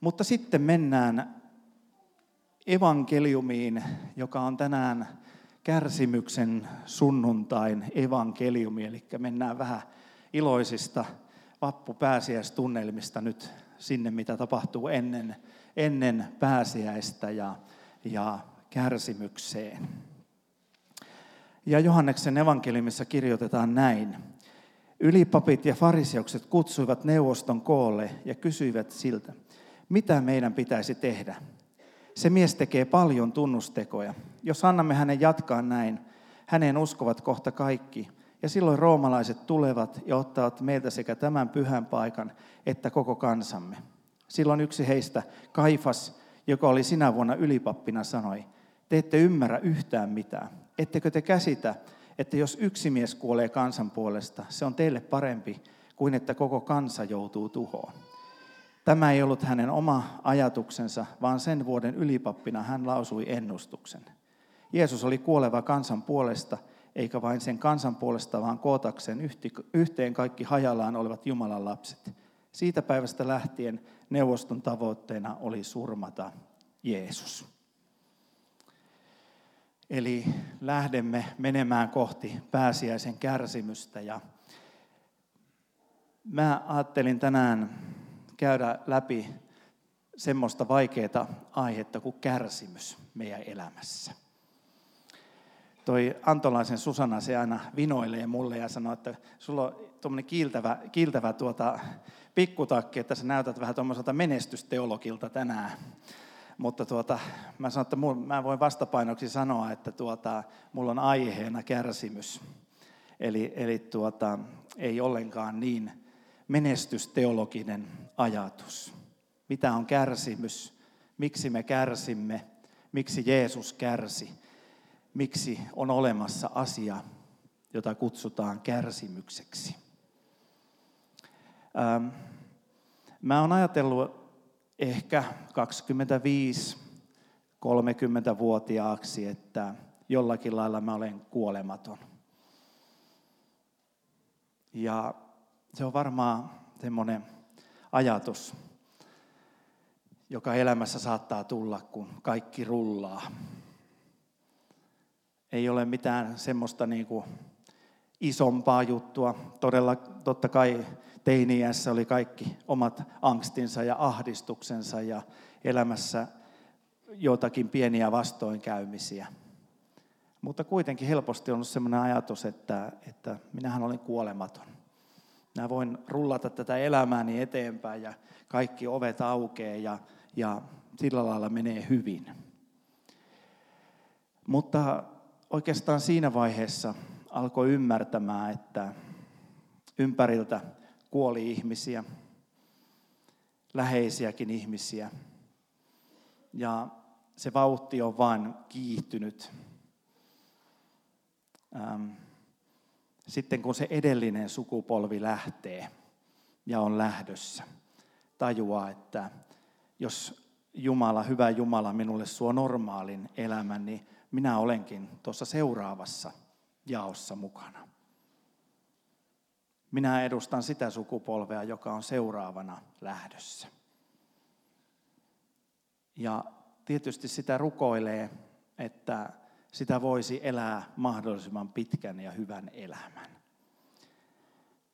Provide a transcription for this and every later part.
Mutta sitten mennään evankeliumiin, joka on tänään kärsimyksen sunnuntain evankeliumi, eli mennään vähän iloisista vappupääsiäistunnelmista nyt sinne, mitä tapahtuu ennen, ennen pääsiäistä ja, ja kärsimykseen. Ja Johanneksen evankeliumissa kirjoitetaan näin. Ylipapit ja fariseukset kutsuivat neuvoston koolle ja kysyivät siltä, mitä meidän pitäisi tehdä. Se mies tekee paljon tunnustekoja. Jos annamme hänen jatkaa näin, häneen uskovat kohta kaikki. Ja silloin roomalaiset tulevat ja ottavat meiltä sekä tämän pyhän paikan että koko kansamme. Silloin yksi heistä, Kaifas, joka oli sinä vuonna ylipappina, sanoi, te ette ymmärrä yhtään mitään. Ettekö te käsitä, että jos yksi mies kuolee kansan puolesta, se on teille parempi kuin että koko kansa joutuu tuhoon. Tämä ei ollut hänen oma ajatuksensa, vaan sen vuoden ylipappina hän lausui ennustuksen. Jeesus oli kuoleva kansan puolesta, eikä vain sen kansan puolesta, vaan kootakseen yhteen kaikki hajallaan olevat Jumalan lapset. Siitä päivästä lähtien neuvoston tavoitteena oli surmata Jeesus. Eli lähdemme menemään kohti pääsiäisen kärsimystä ja mä ajattelin tänään käydä läpi semmoista vaikeaa aihetta kuin kärsimys meidän elämässä. Toi Antolaisen Susanna se aina vinoilee mulle ja sanoo, että sulla on tuommoinen kiiltävä, kiiltävä tuota, pikkutakki, että sä näytät vähän tuommoiselta menestysteologilta tänään. Mutta tuota, mä sanon, että mun, mä voin vastapainoksi sanoa, että tuota, mulla on aiheena kärsimys. Eli, eli tuota, ei ollenkaan niin menestysteologinen ajatus. Mitä on kärsimys? Miksi me kärsimme? Miksi Jeesus kärsi? Miksi on olemassa asia, jota kutsutaan kärsimykseksi? Ähm, mä oon ajatellut ehkä 25-30-vuotiaaksi, että jollakin lailla mä olen kuolematon. Ja se on varmaan semmoinen ajatus, joka elämässä saattaa tulla, kun kaikki rullaa. Ei ole mitään semmoista niin kuin isompaa juttua. Todella, totta kai teiniässä oli kaikki omat angstinsa ja ahdistuksensa ja elämässä jotakin pieniä vastoinkäymisiä. Mutta kuitenkin helposti on ollut sellainen ajatus, että, että minähän olen kuolematon. Mä voin rullata tätä elämääni eteenpäin ja kaikki ovet aukeaa ja, ja sillä lailla menee hyvin. Mutta oikeastaan siinä vaiheessa alkoi ymmärtämään, että ympäriltä kuoli ihmisiä, läheisiäkin ihmisiä. Ja se vauhti on vain kiihtynyt. Ähm, sitten kun se edellinen sukupolvi lähtee ja on lähdössä, tajuaa, että jos Jumala, hyvä Jumala minulle suo normaalin elämän, niin minä olenkin tuossa seuraavassa jaossa mukana. Minä edustan sitä sukupolvea, joka on seuraavana lähdössä. Ja tietysti sitä rukoilee, että sitä voisi elää mahdollisimman pitkän ja hyvän elämän.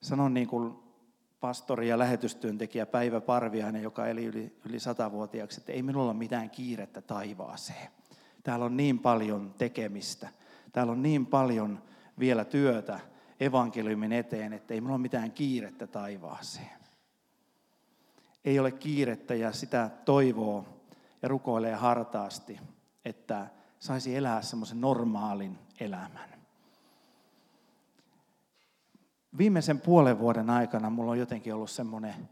Sanon niin kuin pastori ja lähetystyöntekijä Päivä Parviainen, joka eli yli, yli satavuotiaaksi, että ei minulla ole mitään kiirettä taivaaseen. Täällä on niin paljon tekemistä. Täällä on niin paljon vielä työtä evankeliumin eteen, että ei minulla ole mitään kiirettä taivaaseen. Ei ole kiirettä ja sitä toivoo ja rukoilee hartaasti, että saisi elää semmoisen normaalin elämän. Viimeisen puolen vuoden aikana mulla on jotenkin ollut semmoinen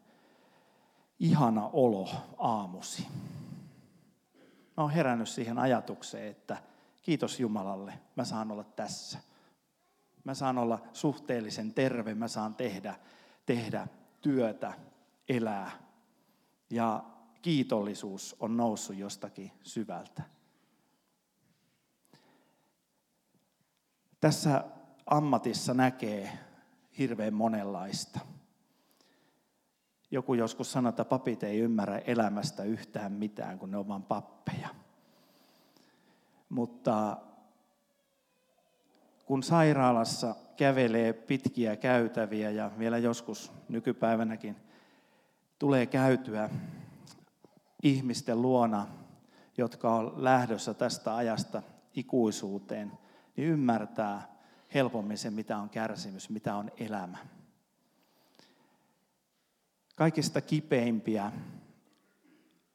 ihana olo aamusi. Mä oon herännyt siihen ajatukseen, että kiitos Jumalalle, mä saan olla tässä. Mä saan olla suhteellisen terve, mä saan tehdä, tehdä työtä, elää. Ja kiitollisuus on noussut jostakin syvältä. Tässä ammatissa näkee hirveän monenlaista. Joku joskus sanoi, että papit ei ymmärrä elämästä yhtään mitään, kun ne on vain pappeja. Mutta kun sairaalassa kävelee pitkiä käytäviä ja vielä joskus nykypäivänäkin tulee käytyä ihmisten luona, jotka on lähdössä tästä ajasta ikuisuuteen, niin ymmärtää helpommin se, mitä on kärsimys, mitä on elämä. Kaikista kipeimpiä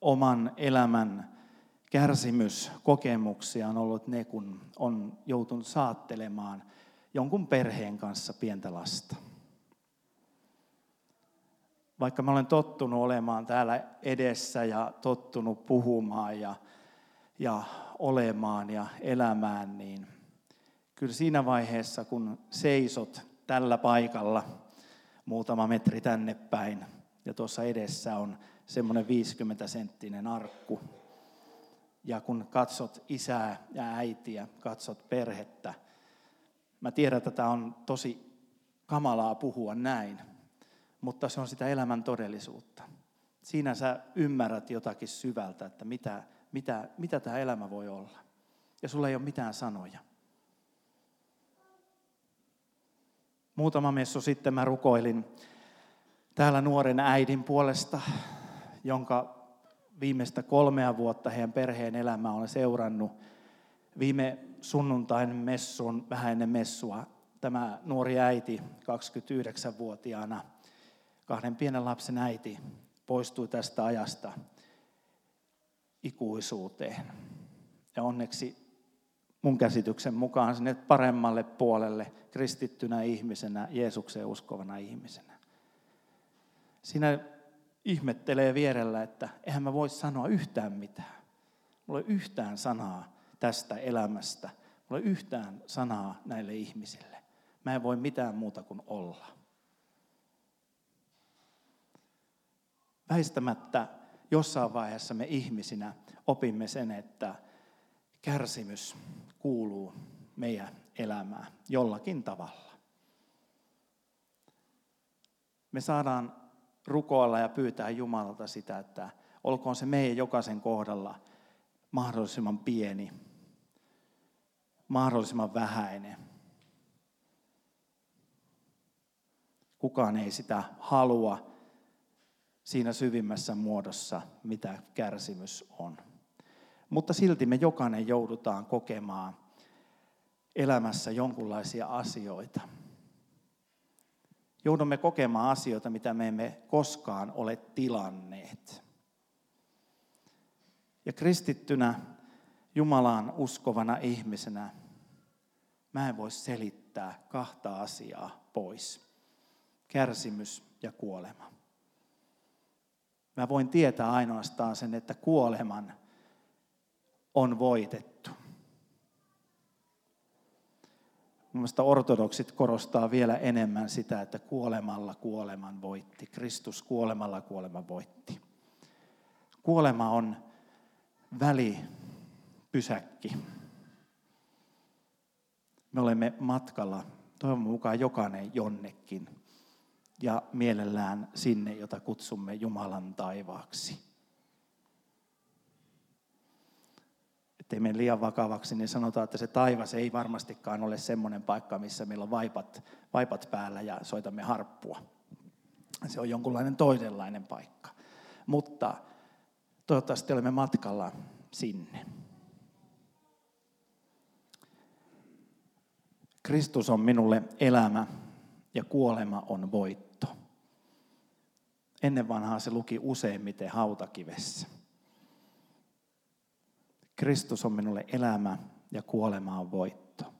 oman elämän kärsimyskokemuksia on ollut ne, kun on joutunut saattelemaan jonkun perheen kanssa pientä lasta. Vaikka mä olen tottunut olemaan täällä edessä ja tottunut puhumaan ja, ja olemaan ja elämään, niin kyllä siinä vaiheessa, kun seisot tällä paikalla muutama metri tänne päin ja tuossa edessä on semmoinen 50-senttinen arkku, ja kun katsot isää ja äitiä, katsot perhettä, mä tiedän, että tämä on tosi kamalaa puhua näin, mutta se on sitä elämän todellisuutta. Siinä sä ymmärrät jotakin syvältä, että mitä, mitä, mitä tämä elämä voi olla. Ja sulla ei ole mitään sanoja. Muutama messu sitten mä rukoilin täällä nuoren äidin puolesta, jonka viimeistä kolmea vuotta heidän perheen elämää olen seurannut. Viime sunnuntain messuun, vähän ennen messua, tämä nuori äiti, 29-vuotiaana, kahden pienen lapsen äiti, poistui tästä ajasta ikuisuuteen. Ja onneksi mun käsityksen mukaan sinne paremmalle puolelle kristittynä ihmisenä, Jeesukseen uskovana ihmisenä. Siinä ihmettelee vierellä, että eihän mä voi sanoa yhtään mitään. Mulla ei yhtään sanaa tästä elämästä. Mulla ei yhtään sanaa näille ihmisille. Mä en voi mitään muuta kuin olla. Väistämättä jossain vaiheessa me ihmisinä opimme sen, että kärsimys kuuluu meidän elämään jollakin tavalla. Me saadaan rukoilla ja pyytää Jumalalta sitä, että olkoon se meidän jokaisen kohdalla mahdollisimman pieni, mahdollisimman vähäinen. Kukaan ei sitä halua siinä syvimmässä muodossa, mitä kärsimys on. Mutta silti me jokainen joudutaan kokemaan elämässä jonkunlaisia asioita – joudumme kokemaan asioita, mitä me emme koskaan ole tilanneet. Ja kristittynä, Jumalaan uskovana ihmisenä, mä en voi selittää kahta asiaa pois. Kärsimys ja kuolema. Mä voin tietää ainoastaan sen, että kuoleman voitettu. Mielestäni ortodoksit korostaa vielä enemmän sitä, että kuolemalla kuoleman voitti. Kristus kuolemalla kuoleman voitti. Kuolema on välipysäkki. Me olemme matkalla, toivon mukaan jokainen jonnekin, ja mielellään sinne, jota kutsumme Jumalan taivaaksi. Ettei mene liian vakavaksi, niin sanotaan, että se taivas ei varmastikaan ole semmoinen paikka, missä meillä on vaipat, vaipat päällä ja soitamme harppua. Se on jonkunlainen toisenlainen paikka. Mutta toivottavasti olemme matkalla sinne. Kristus on minulle elämä ja kuolema on voitto. Ennen vanhaa se luki useimmiten hautakivessä. Kristus on minulle elämä ja kuolema on voitto.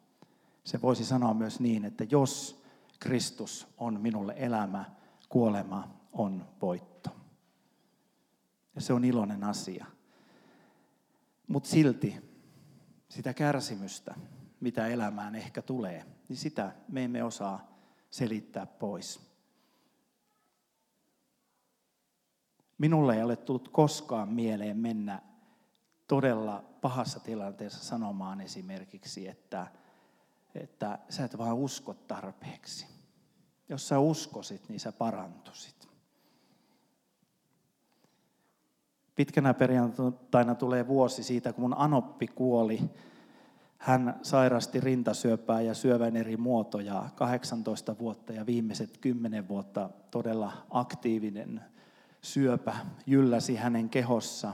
Se voisi sanoa myös niin, että jos Kristus on minulle elämä, kuolema on voitto. Ja se on iloinen asia. Mutta silti sitä kärsimystä, mitä elämään ehkä tulee, niin sitä me emme osaa selittää pois. Minulle ei ole tullut koskaan mieleen mennä todella pahassa tilanteessa sanomaan esimerkiksi, että, että sä et vaan usko tarpeeksi. Jos sä uskosit, niin sä parantusit. Pitkänä perjantaina tulee vuosi siitä, kun mun anoppi kuoli. Hän sairasti rintasyöpää ja syövän eri muotoja 18 vuotta ja viimeiset 10 vuotta todella aktiivinen syöpä jylläsi hänen kehossa.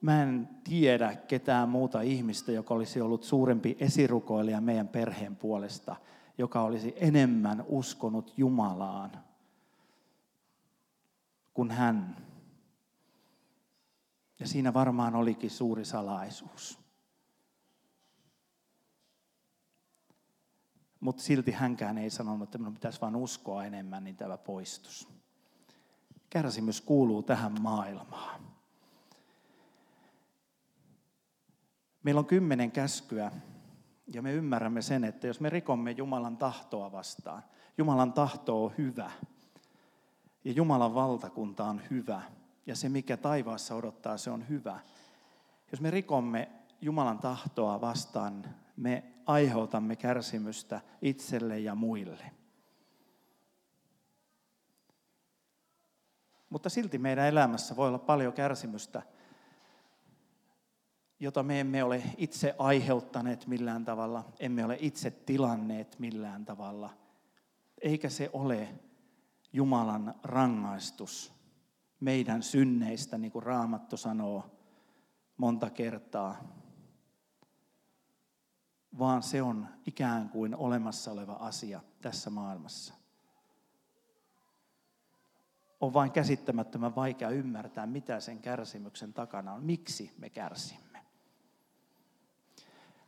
Mä en tiedä ketään muuta ihmistä, joka olisi ollut suurempi esirukoilija meidän perheen puolesta, joka olisi enemmän uskonut Jumalaan kuin hän. Ja siinä varmaan olikin suuri salaisuus. Mutta silti hänkään ei sanonut, että minun pitäisi vain uskoa enemmän, niin tämä poistus. Kärsimys kuuluu tähän maailmaan. Meillä on kymmenen käskyä ja me ymmärrämme sen, että jos me rikomme Jumalan tahtoa vastaan, Jumalan tahto on hyvä ja Jumalan valtakunta on hyvä ja se mikä taivaassa odottaa, se on hyvä. Jos me rikomme Jumalan tahtoa vastaan, me aiheutamme kärsimystä itselle ja muille. Mutta silti meidän elämässä voi olla paljon kärsimystä, jota me emme ole itse aiheuttaneet millään tavalla, emme ole itse tilanneet millään tavalla. Eikä se ole Jumalan rangaistus meidän synneistä, niin kuin Raamattu sanoo monta kertaa, vaan se on ikään kuin olemassa oleva asia tässä maailmassa on vain käsittämättömän vaikea ymmärtää, mitä sen kärsimyksen takana on, miksi me kärsimme.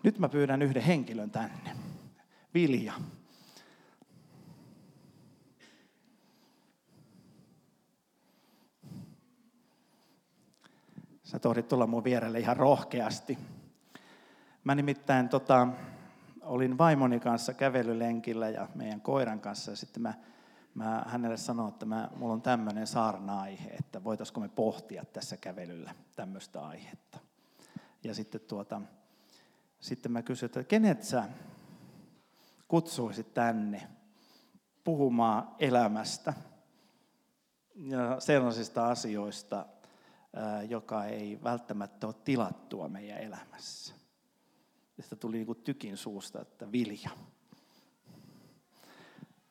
Nyt mä pyydän yhden henkilön tänne. Vilja. Sä tohdit tulla mun vierelle ihan rohkeasti. Mä nimittäin tota, olin vaimoni kanssa kävelylenkillä ja meidän koiran kanssa ja sitten mä mä hänelle sanoin, että mä, mulla on tämmöinen saarna-aihe, että voitaisiko me pohtia tässä kävelyllä tämmöistä aihetta. Ja sitten, tuota, sitten mä kysyin, että kenet sä kutsuisit tänne puhumaan elämästä ja sellaisista asioista, joka ei välttämättä ole tilattua meidän elämässä. Sitä tuli niin kuin tykin suusta, että vilja.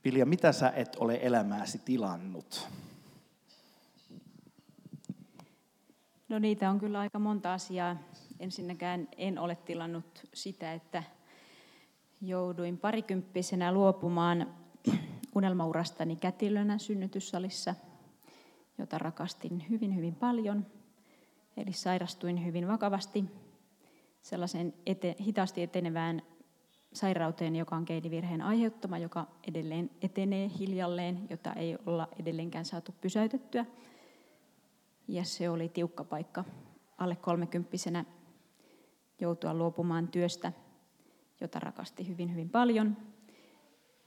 Vilja, mitä sä et ole elämääsi tilannut? No niitä on kyllä aika monta asiaa. Ensinnäkään en ole tilannut sitä, että jouduin parikymppisenä luopumaan unelmaurastani kätilönä synnytyssalissa, jota rakastin hyvin, hyvin paljon. Eli sairastuin hyvin vakavasti sellaisen ete, hitaasti etenevään sairauteen, joka on geenivirheen aiheuttama, joka edelleen etenee hiljalleen, jota ei olla edelleenkään saatu pysäytettyä. Ja se oli tiukka paikka alle kolmekymppisenä joutua luopumaan työstä, jota rakasti hyvin, hyvin paljon.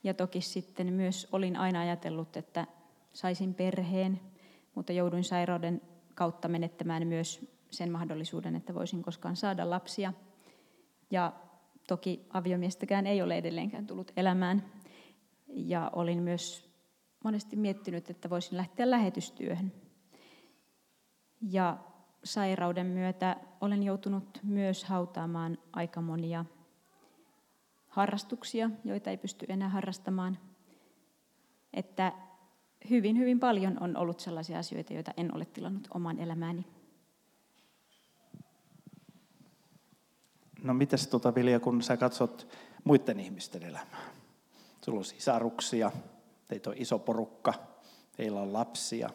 Ja toki sitten myös olin aina ajatellut, että saisin perheen, mutta jouduin sairauden kautta menettämään myös sen mahdollisuuden, että voisin koskaan saada lapsia. Ja Toki aviomiestäkään ei ole edelleenkään tullut elämään. Ja olin myös monesti miettinyt, että voisin lähteä lähetystyöhön. Ja sairauden myötä olen joutunut myös hautaamaan aika monia harrastuksia, joita ei pysty enää harrastamaan. Että hyvin, hyvin paljon on ollut sellaisia asioita, joita en ole tilannut oman elämääni. No mitäs tuota Vilja, kun sä katsot muiden ihmisten elämää? Sulla on sisaruksia, teitä on iso porukka, teillä on lapsia.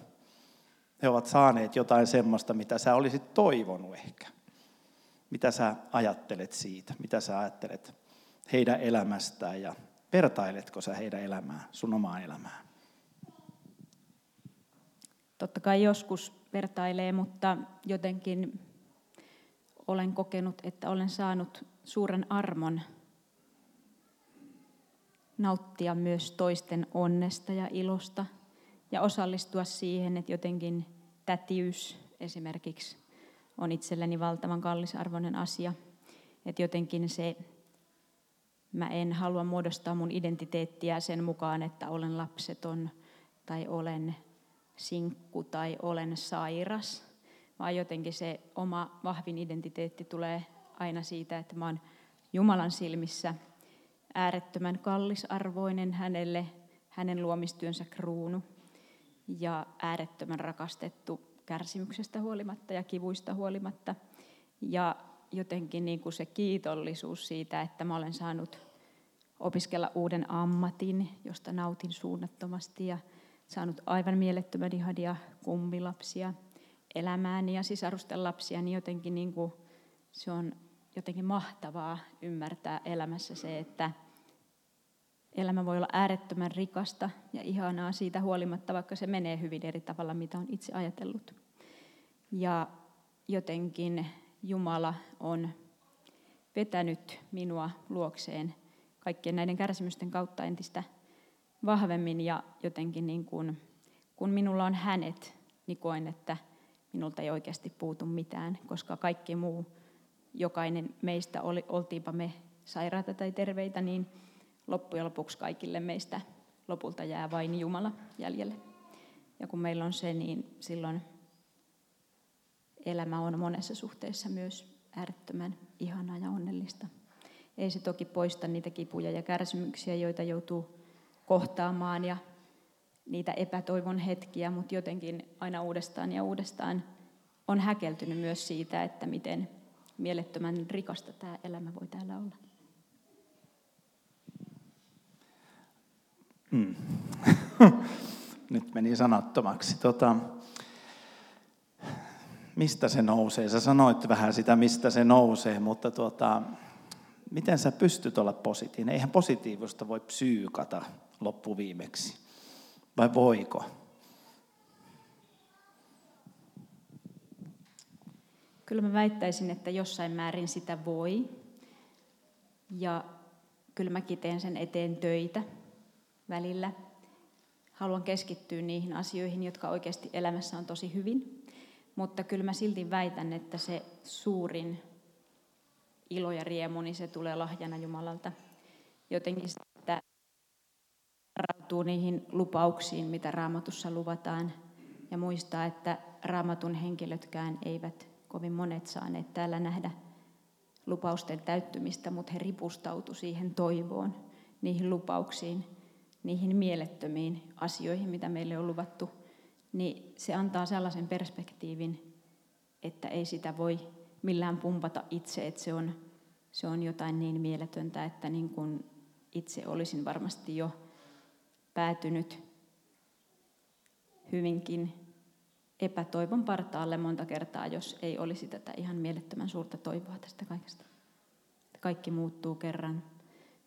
He ovat saaneet jotain semmoista, mitä sä olisit toivonut ehkä. Mitä sä ajattelet siitä? Mitä sä ajattelet heidän elämästään ja vertailetko sä heidän elämää, sun omaa elämää? Totta kai joskus vertailee, mutta jotenkin olen kokenut, että olen saanut suuren armon nauttia myös toisten onnesta ja ilosta ja osallistua siihen, että jotenkin tätiys esimerkiksi on itselleni valtavan kallisarvoinen asia. Että jotenkin se, mä en halua muodostaa mun identiteettiä sen mukaan, että olen lapseton tai olen sinkku tai olen sairas, vaan jotenkin se oma vahvin identiteetti tulee aina siitä, että mä oon Jumalan silmissä äärettömän kallisarvoinen hänelle, hänen luomistyönsä kruunu ja äärettömän rakastettu kärsimyksestä huolimatta ja kivuista huolimatta. Ja jotenkin niin kuin se kiitollisuus siitä, että mä olen saanut opiskella uuden ammatin, josta nautin suunnattomasti ja saanut aivan mielettömän ihania kummilapsia elämääni ja sisarusten lapsia, niin jotenkin niin kuin se on jotenkin mahtavaa ymmärtää elämässä se, että elämä voi olla äärettömän rikasta ja ihanaa siitä huolimatta, vaikka se menee hyvin eri tavalla, mitä on itse ajatellut. Ja jotenkin Jumala on vetänyt minua luokseen kaikkien näiden kärsimysten kautta entistä vahvemmin ja jotenkin niin kuin, kun minulla on hänet, niin koen, että minulta ei oikeasti puutu mitään, koska kaikki muu, jokainen meistä, oli, oltiinpa me sairaita tai terveitä, niin loppujen lopuksi kaikille meistä lopulta jää vain Jumala jäljelle. Ja kun meillä on se, niin silloin elämä on monessa suhteessa myös äärettömän ihanaa ja onnellista. Ei se toki poista niitä kipuja ja kärsimyksiä, joita joutuu kohtaamaan ja niitä epätoivon hetkiä, mutta jotenkin aina uudestaan ja uudestaan on häkeltynyt myös siitä, että miten mielettömän rikasta tämä elämä voi täällä olla. Hmm. Nyt meni sanattomaksi. Tota, mistä se nousee? Sä sanoit vähän sitä, mistä se nousee, mutta tuota, miten sä pystyt olla positiivinen? Eihän positiivista voi psyykata loppuviimeksi. Vai voiko? Kyllä mä väittäisin, että jossain määrin sitä voi. Ja kyllä mäkin teen sen eteen töitä välillä. Haluan keskittyä niihin asioihin, jotka oikeasti elämässä on tosi hyvin. Mutta kyllä mä silti väitän, että se suurin ilo ja riemu, niin se tulee lahjana Jumalalta. Jotenkin että rautuu niihin lupauksiin, mitä raamatussa luvataan. Ja muistaa, että raamatun henkilötkään eivät kovin monet saaneet täällä nähdä lupausten täyttymistä, mutta he ripustautu siihen toivoon, niihin lupauksiin, niihin mielettömiin asioihin, mitä meille on luvattu, niin se antaa sellaisen perspektiivin, että ei sitä voi millään pumpata itse, että se on, se on jotain niin mieletöntä, että niin kuin itse olisin varmasti jo päätynyt hyvinkin epätoivon partaalle monta kertaa, jos ei olisi tätä ihan mielettömän suurta toivoa tästä kaikesta. Kaikki muuttuu kerran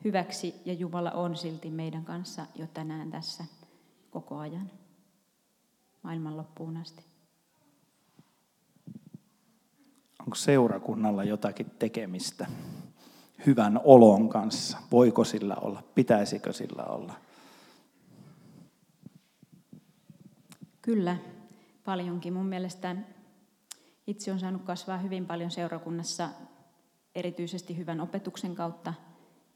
hyväksi ja Jumala on silti meidän kanssa jo tänään tässä koko ajan maailman loppuun asti. Onko seurakunnalla jotakin tekemistä hyvän olon kanssa? Voiko sillä olla? Pitäisikö sillä olla? Kyllä, paljonkin. Mun mielestä itse on saanut kasvaa hyvin paljon seurakunnassa, erityisesti hyvän opetuksen kautta,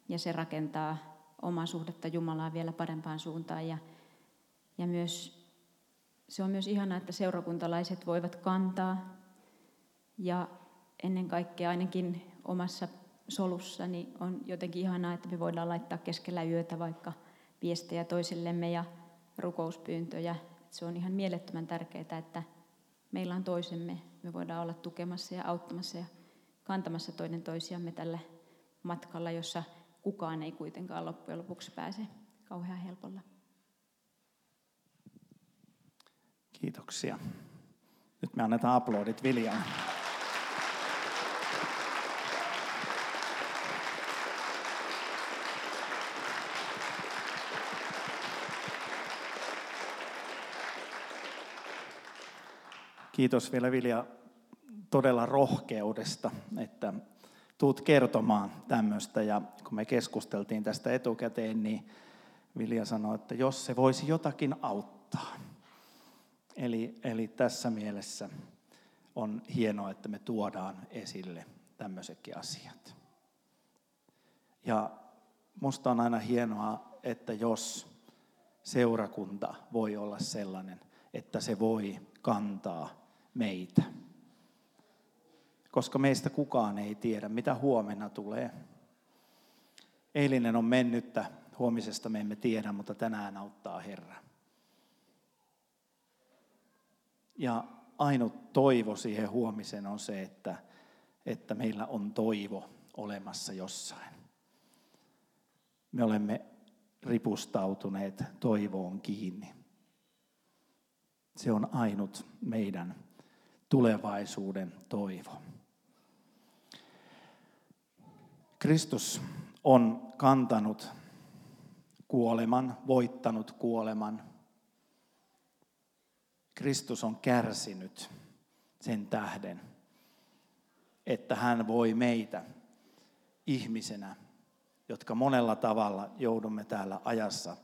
ja se rakentaa omaa suhdetta Jumalaa vielä parempaan suuntaan. Ja, ja myös, se on myös ihanaa, että seurakuntalaiset voivat kantaa, ja ennen kaikkea ainakin omassa solussani on jotenkin ihanaa, että me voidaan laittaa keskellä yötä vaikka viestejä toisillemme ja rukouspyyntöjä se on ihan mielettömän tärkeää, että meillä on toisemme, me voidaan olla tukemassa ja auttamassa ja kantamassa toinen toisiamme tällä matkalla, jossa kukaan ei kuitenkaan loppujen lopuksi pääse kauhean helpolla. Kiitoksia. Nyt me annetaan aplodit Viljaan. Kiitos vielä Vilja todella rohkeudesta, että tuut kertomaan tämmöistä. Ja kun me keskusteltiin tästä etukäteen, niin Vilja sanoi, että jos se voisi jotakin auttaa. Eli, eli tässä mielessä on hienoa, että me tuodaan esille tämmöisetkin asiat. Ja musta on aina hienoa, että jos seurakunta voi olla sellainen, että se voi kantaa meitä koska meistä kukaan ei tiedä, mitä huomenna tulee. Eilinen on mennyttä, huomisesta me emme tiedä, mutta tänään auttaa Herra. Ja ainut toivo siihen huomiseen on se, että, että meillä on toivo olemassa jossain. Me olemme ripustautuneet toivoon kiinni. Se on ainut meidän tulevaisuuden toivo. Kristus on kantanut kuoleman, voittanut kuoleman. Kristus on kärsinyt sen tähden, että hän voi meitä ihmisenä, jotka monella tavalla joudumme täällä ajassa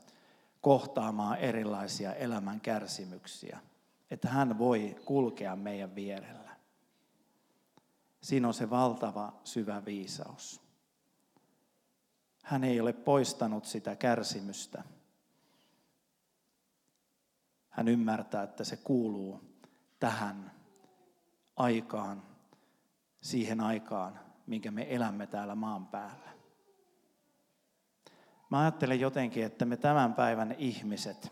kohtaamaan erilaisia elämän kärsimyksiä, että hän voi kulkea meidän vierellä. Siinä on se valtava syvä viisaus. Hän ei ole poistanut sitä kärsimystä. Hän ymmärtää, että se kuuluu tähän aikaan, siihen aikaan, minkä me elämme täällä maan päällä. Mä ajattelen jotenkin, että me tämän päivän ihmiset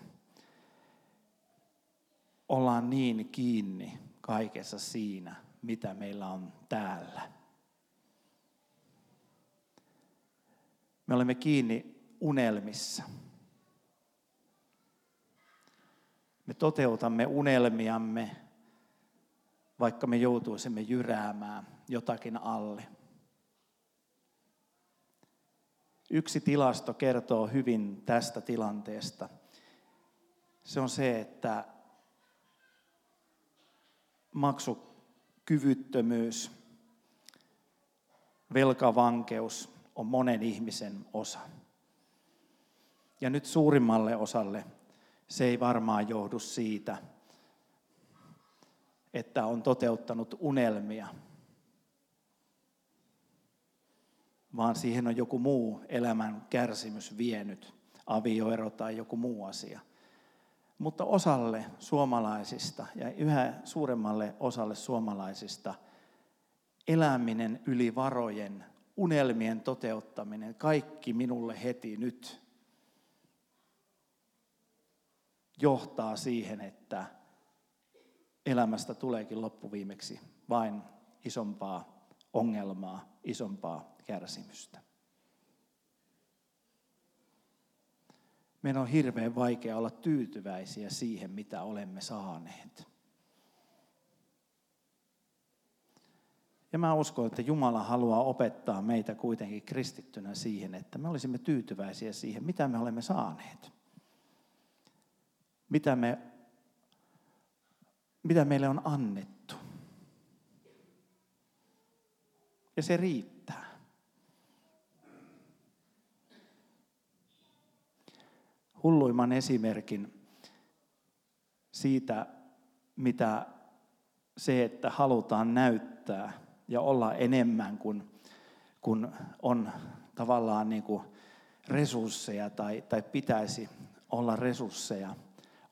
ollaan niin kiinni kaikessa siinä, mitä meillä on täällä. Me olemme kiinni unelmissa. Me toteutamme unelmiamme, vaikka me joutuisimme jyräämään jotakin alle. Yksi tilasto kertoo hyvin tästä tilanteesta. Se on se, että maksukyvyttömyys, velkavankeus on monen ihmisen osa. Ja nyt suurimmalle osalle se ei varmaan johdu siitä, että on toteuttanut unelmia, vaan siihen on joku muu elämän kärsimys vienyt, avioero tai joku muu asia. Mutta osalle suomalaisista ja yhä suuremmalle osalle suomalaisista eläminen yli varojen, unelmien toteuttaminen, kaikki minulle heti nyt, johtaa siihen, että elämästä tuleekin loppuviimeksi vain isompaa ongelmaa, isompaa kärsimystä. Meidän on hirveän vaikea olla tyytyväisiä siihen, mitä olemme saaneet. Ja mä uskon, että Jumala haluaa opettaa meitä kuitenkin kristittynä siihen, että me olisimme tyytyväisiä siihen, mitä me olemme saaneet. Mitä, me, mitä meille on annettu. Ja se riittää. hulluimman esimerkin siitä, mitä se, että halutaan näyttää ja olla enemmän kuin, kuin on tavallaan niin kuin resursseja tai, tai pitäisi olla resursseja.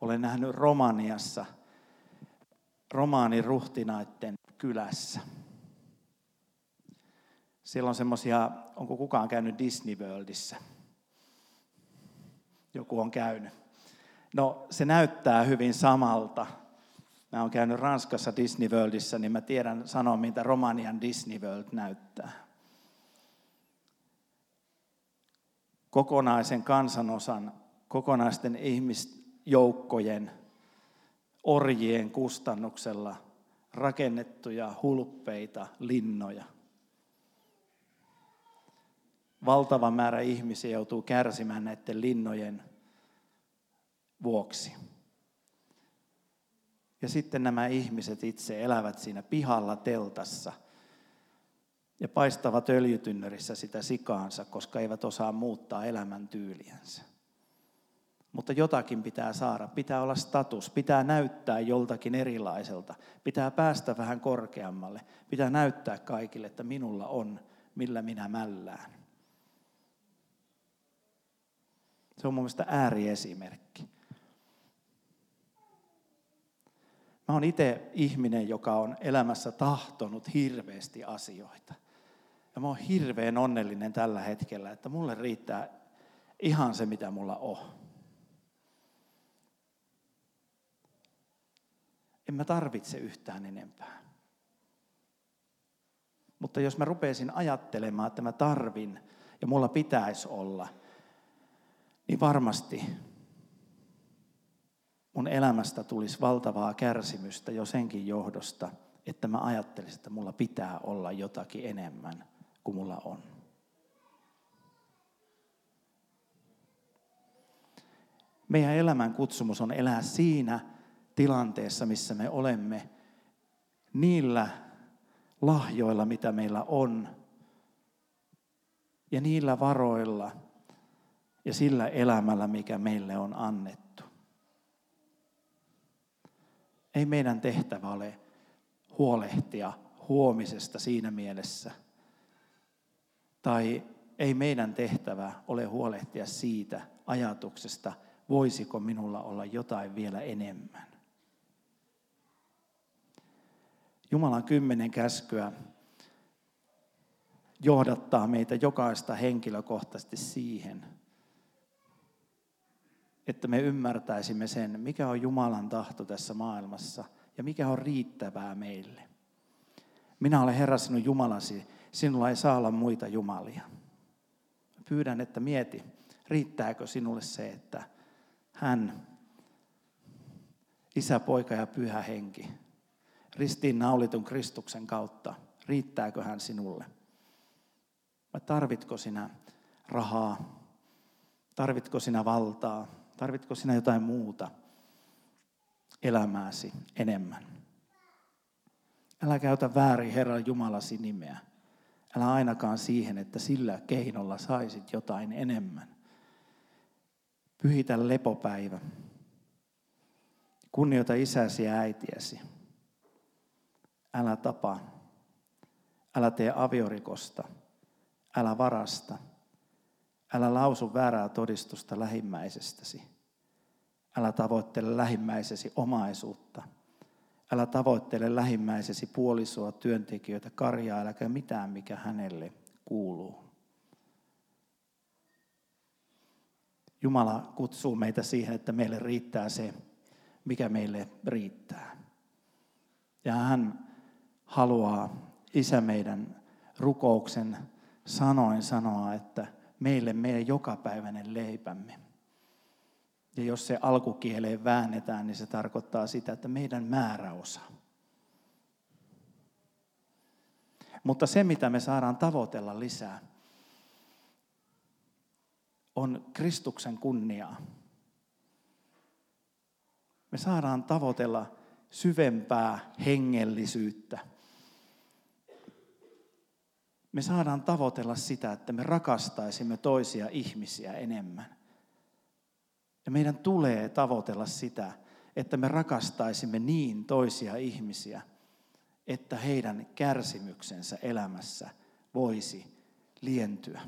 Olen nähnyt Romaniassa romaaniruhtinaiden kylässä. Siellä on semmoisia, onko kukaan käynyt Disney Worldissa? joku on käynyt. No se näyttää hyvin samalta. Mä oon käynyt Ranskassa Disney Worldissa, niin mä tiedän sanoa, mitä Romanian Disney World näyttää. Kokonaisen kansanosan, kokonaisten ihmisjoukkojen, orjien kustannuksella rakennettuja hulppeita linnoja – valtava määrä ihmisiä joutuu kärsimään näiden linnojen vuoksi. Ja sitten nämä ihmiset itse elävät siinä pihalla teltassa ja paistavat öljytynnyrissä sitä sikaansa, koska eivät osaa muuttaa elämäntyyliänsä. Mutta jotakin pitää saada, pitää olla status, pitää näyttää joltakin erilaiselta, pitää päästä vähän korkeammalle, pitää näyttää kaikille, että minulla on, millä minä mällään. Se on mun mielestä ääriesimerkki. Mä oon itse ihminen, joka on elämässä tahtonut hirveästi asioita. Ja mä oon hirveän onnellinen tällä hetkellä, että mulle riittää ihan se, mitä mulla on. En mä tarvitse yhtään enempää. Mutta jos mä rupeisin ajattelemaan, että mä tarvin ja mulla pitäisi olla, niin varmasti mun elämästä tulisi valtavaa kärsimystä jo senkin johdosta, että mä ajattelisin, että mulla pitää olla jotakin enemmän kuin mulla on. Meidän elämän kutsumus on elää siinä tilanteessa, missä me olemme niillä lahjoilla, mitä meillä on, ja niillä varoilla ja sillä elämällä, mikä meille on annettu. Ei meidän tehtävä ole huolehtia huomisesta siinä mielessä. Tai ei meidän tehtävä ole huolehtia siitä ajatuksesta, voisiko minulla olla jotain vielä enemmän. Jumalan kymmenen käskyä johdattaa meitä jokaista henkilökohtaisesti siihen, että me ymmärtäisimme sen, mikä on Jumalan tahto tässä maailmassa ja mikä on riittävää meille. Minä olen Herra sinun Jumalasi, sinulla ei saa olla muita jumalia. Pyydän, että mieti, riittääkö sinulle se, että hän, isä, poika ja pyhä henki, ristiin naulitun Kristuksen kautta, riittääkö hän sinulle? Vai tarvitko sinä rahaa? Tarvitko sinä valtaa? Tarvitko sinä jotain muuta elämääsi enemmän? Älä käytä väärin Herran Jumalasi nimeä. Älä ainakaan siihen, että sillä keinolla saisit jotain enemmän. Pyhitä lepopäivä. Kunnioita isäsi ja äitiäsi. Älä tapa. Älä tee aviorikosta. Älä varasta. Älä lausu väärää todistusta lähimmäisestäsi. Älä tavoittele lähimmäisesi omaisuutta. Älä tavoittele lähimmäisesi puolisoa, työntekijöitä, karjaa, äläkä mitään, mikä hänelle kuuluu. Jumala kutsuu meitä siihen, että meille riittää se, mikä meille riittää. Ja hän haluaa, isä meidän rukouksen sanoin sanoa, että meille meidän jokapäiväinen leipämme. Ja jos se alkukieleen väännetään, niin se tarkoittaa sitä, että meidän määräosa. Mutta se, mitä me saadaan tavoitella lisää, on Kristuksen kunniaa. Me saadaan tavoitella syvempää hengellisyyttä – me saadaan tavoitella sitä, että me rakastaisimme toisia ihmisiä enemmän. Ja meidän tulee tavoitella sitä, että me rakastaisimme niin toisia ihmisiä, että heidän kärsimyksensä elämässä voisi lientyä.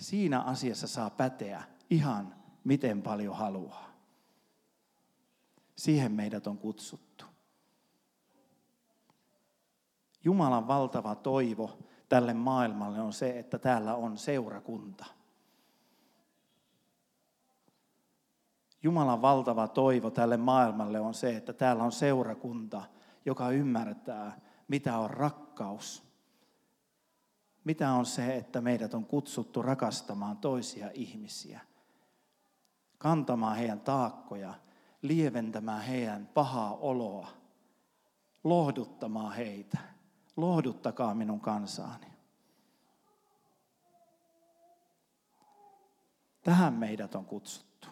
Siinä asiassa saa päteä ihan miten paljon haluaa. Siihen meidät on kutsuttu. Jumalan valtava toivo tälle maailmalle on se, että täällä on seurakunta. Jumalan valtava toivo tälle maailmalle on se, että täällä on seurakunta, joka ymmärtää, mitä on rakkaus. Mitä on se, että meidät on kutsuttu rakastamaan toisia ihmisiä. Kantamaan heidän taakkoja, lieventämään heidän pahaa oloa, lohduttamaan heitä lohduttakaa minun kansaani. Tähän meidät on kutsuttu.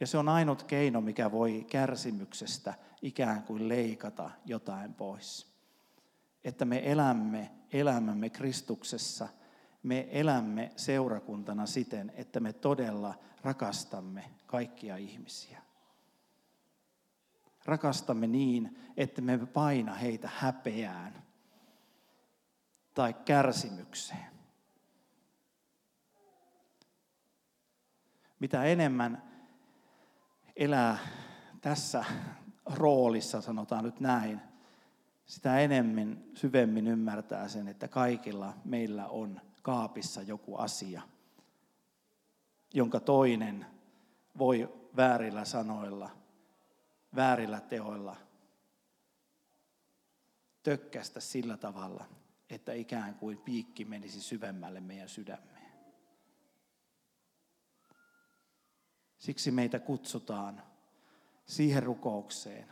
Ja se on ainut keino, mikä voi kärsimyksestä ikään kuin leikata jotain pois. Että me elämme elämämme Kristuksessa, me elämme seurakuntana siten, että me todella rakastamme kaikkia ihmisiä. Rakastamme niin, että me paina heitä häpeään tai kärsimykseen. Mitä enemmän elää tässä roolissa, sanotaan nyt näin, sitä enemmän syvemmin ymmärtää sen, että kaikilla meillä on kaapissa joku asia, jonka toinen voi väärillä sanoilla, väärillä teoilla tökkästä sillä tavalla, että ikään kuin piikki menisi syvemmälle meidän sydämeen. Siksi meitä kutsutaan siihen rukoukseen,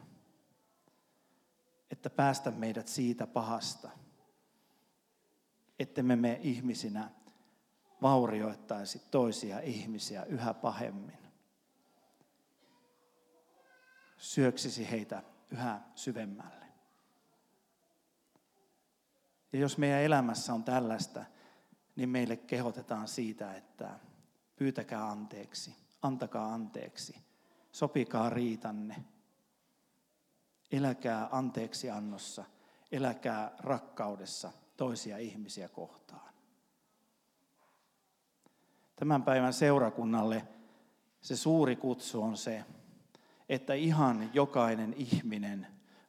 että päästä meidät siitä pahasta, että me me ihmisinä vaurioittaisi toisia ihmisiä yhä pahemmin. Syöksisi heitä yhä syvemmälle. Ja jos meidän elämässä on tällaista, niin meille kehotetaan siitä, että pyytäkää anteeksi, antakaa anteeksi, sopikaa riitanne, eläkää anteeksi annossa, eläkää rakkaudessa toisia ihmisiä kohtaan. Tämän päivän seurakunnalle se suuri kutsu on se, että ihan jokainen ihminen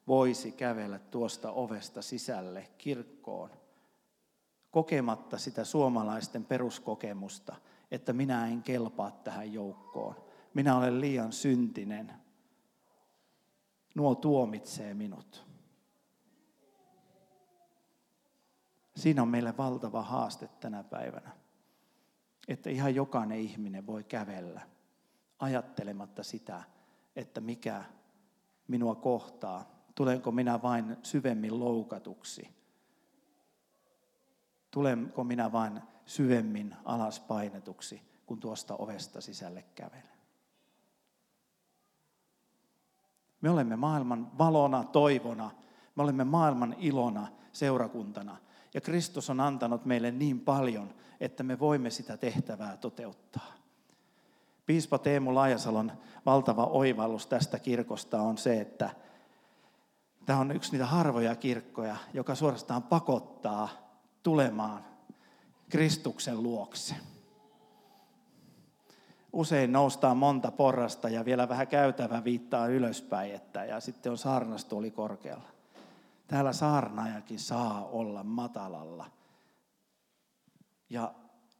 voisi kävellä tuosta ovesta sisälle kirkkoon, kokematta sitä suomalaisten peruskokemusta, että minä en kelpaa tähän joukkoon. Minä olen liian syntinen. Nuo tuomitsee minut. Siinä on meille valtava haaste tänä päivänä, että ihan jokainen ihminen voi kävellä ajattelematta sitä, että mikä minua kohtaa Tulenko minä vain syvemmin loukatuksi? Tulenko minä vain syvemmin alas painetuksi, kun tuosta ovesta sisälle kävelen? Me olemme maailman valona, toivona. Me olemme maailman ilona seurakuntana. Ja Kristus on antanut meille niin paljon, että me voimme sitä tehtävää toteuttaa. Piispa Teemu Laajasalon valtava oivallus tästä kirkosta on se, että Tämä on yksi niitä harvoja kirkkoja, joka suorastaan pakottaa tulemaan Kristuksen luokse. Usein noustaan monta porrasta ja vielä vähän käytävä viittaa ylöspäin, että, ja sitten on saarnastuoli korkealla. Täällä saarnaajakin saa olla matalalla. Ja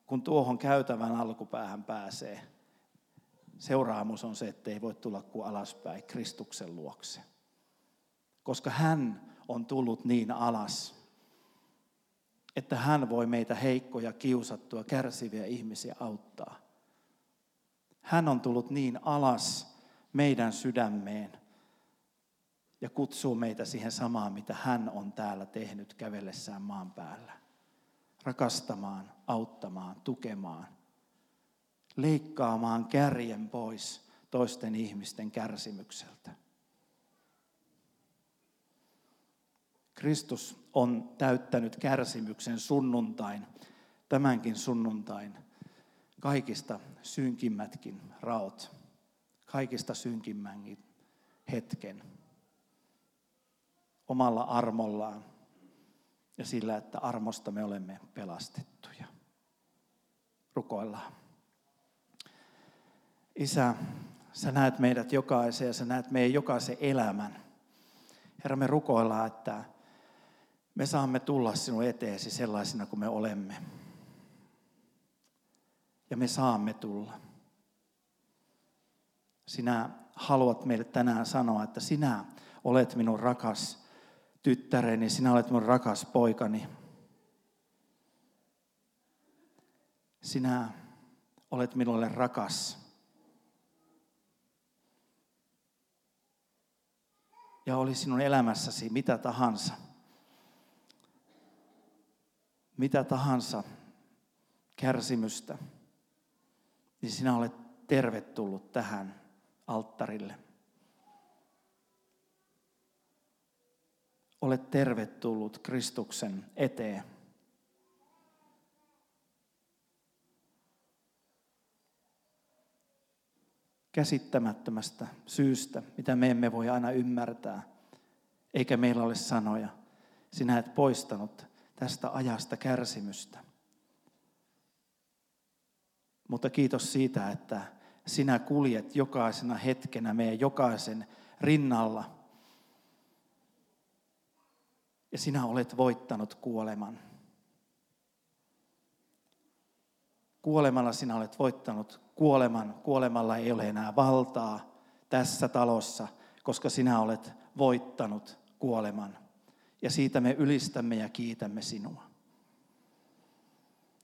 kun tuohon käytävän alkupäähän pääsee, seuraamus on se, että ei voi tulla kuin alaspäin Kristuksen luokse koska hän on tullut niin alas, että hän voi meitä heikkoja, kiusattua, kärsiviä ihmisiä auttaa. Hän on tullut niin alas meidän sydämeen ja kutsuu meitä siihen samaan, mitä hän on täällä tehnyt kävellessään maan päällä. Rakastamaan, auttamaan, tukemaan, leikkaamaan kärjen pois toisten ihmisten kärsimykseltä. Kristus on täyttänyt kärsimyksen sunnuntain, tämänkin sunnuntain, kaikista synkimmätkin raot, kaikista synkimmänkin hetken omalla armollaan ja sillä, että armosta me olemme pelastettuja. Rukoillaan. Isä, sä näet meidät jokaisen ja sä näet meidän jokaisen elämän. Herra, me rukoillaan, että me saamme tulla sinun eteesi sellaisina kuin me olemme. Ja me saamme tulla. Sinä haluat meille tänään sanoa, että sinä olet minun rakas tyttäreni, sinä olet minun rakas poikani. Sinä olet minulle rakas. Ja oli sinun elämässäsi mitä tahansa – mitä tahansa kärsimystä, niin sinä olet tervetullut tähän alttarille. Olet tervetullut Kristuksen eteen. Käsittämättömästä syystä, mitä me emme voi aina ymmärtää, eikä meillä ole sanoja. Sinä et poistanut tästä ajasta kärsimystä. Mutta kiitos siitä, että sinä kuljet jokaisena hetkenä meidän jokaisen rinnalla. Ja sinä olet voittanut kuoleman. Kuolemalla sinä olet voittanut kuoleman. Kuolemalla ei ole enää valtaa tässä talossa, koska sinä olet voittanut kuoleman. Ja siitä me ylistämme ja kiitämme sinua.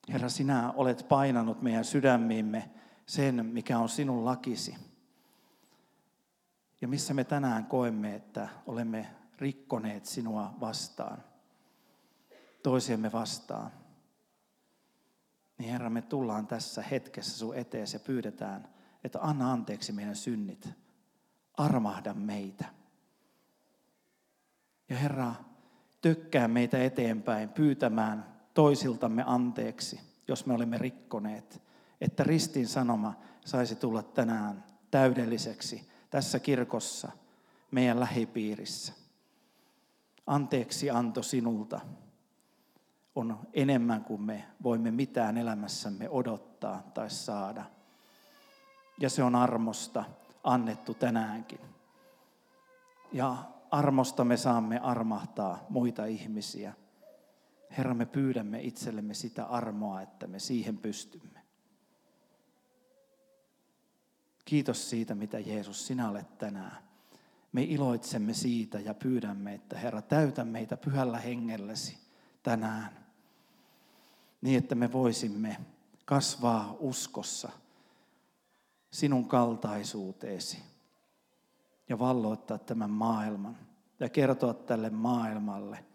Herra, sinä olet painanut meidän sydämiimme sen, mikä on sinun lakisi. Ja missä me tänään koemme, että olemme rikkoneet sinua vastaan, toisiemme vastaan. Niin Herra, me tullaan tässä hetkessä sun eteesi ja pyydetään, että anna anteeksi meidän synnit. Armahda meitä. Ja Herra, tökkää meitä eteenpäin pyytämään toisiltamme anteeksi, jos me olemme rikkoneet. Että ristin sanoma saisi tulla tänään täydelliseksi tässä kirkossa, meidän lähipiirissä. Anteeksi anto sinulta on enemmän kuin me voimme mitään elämässämme odottaa tai saada. Ja se on armosta annettu tänäänkin. Ja armosta me saamme armahtaa muita ihmisiä. Herra, me pyydämme itsellemme sitä armoa, että me siihen pystymme. Kiitos siitä, mitä Jeesus sinä olet tänään. Me iloitsemme siitä ja pyydämme, että Herra, täytä meitä pyhällä hengellesi tänään. Niin, että me voisimme kasvaa uskossa sinun kaltaisuuteesi ja valloittaa tämän maailman ja kertoa tälle maailmalle,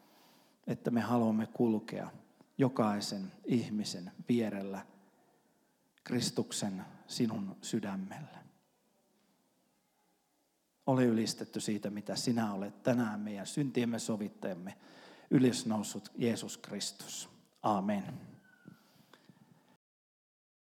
että me haluamme kulkea jokaisen ihmisen vierellä Kristuksen sinun sydämellä. Ole ylistetty siitä, mitä sinä olet tänään meidän syntiemme sovittajamme ylösnoussut Jeesus Kristus. Amen.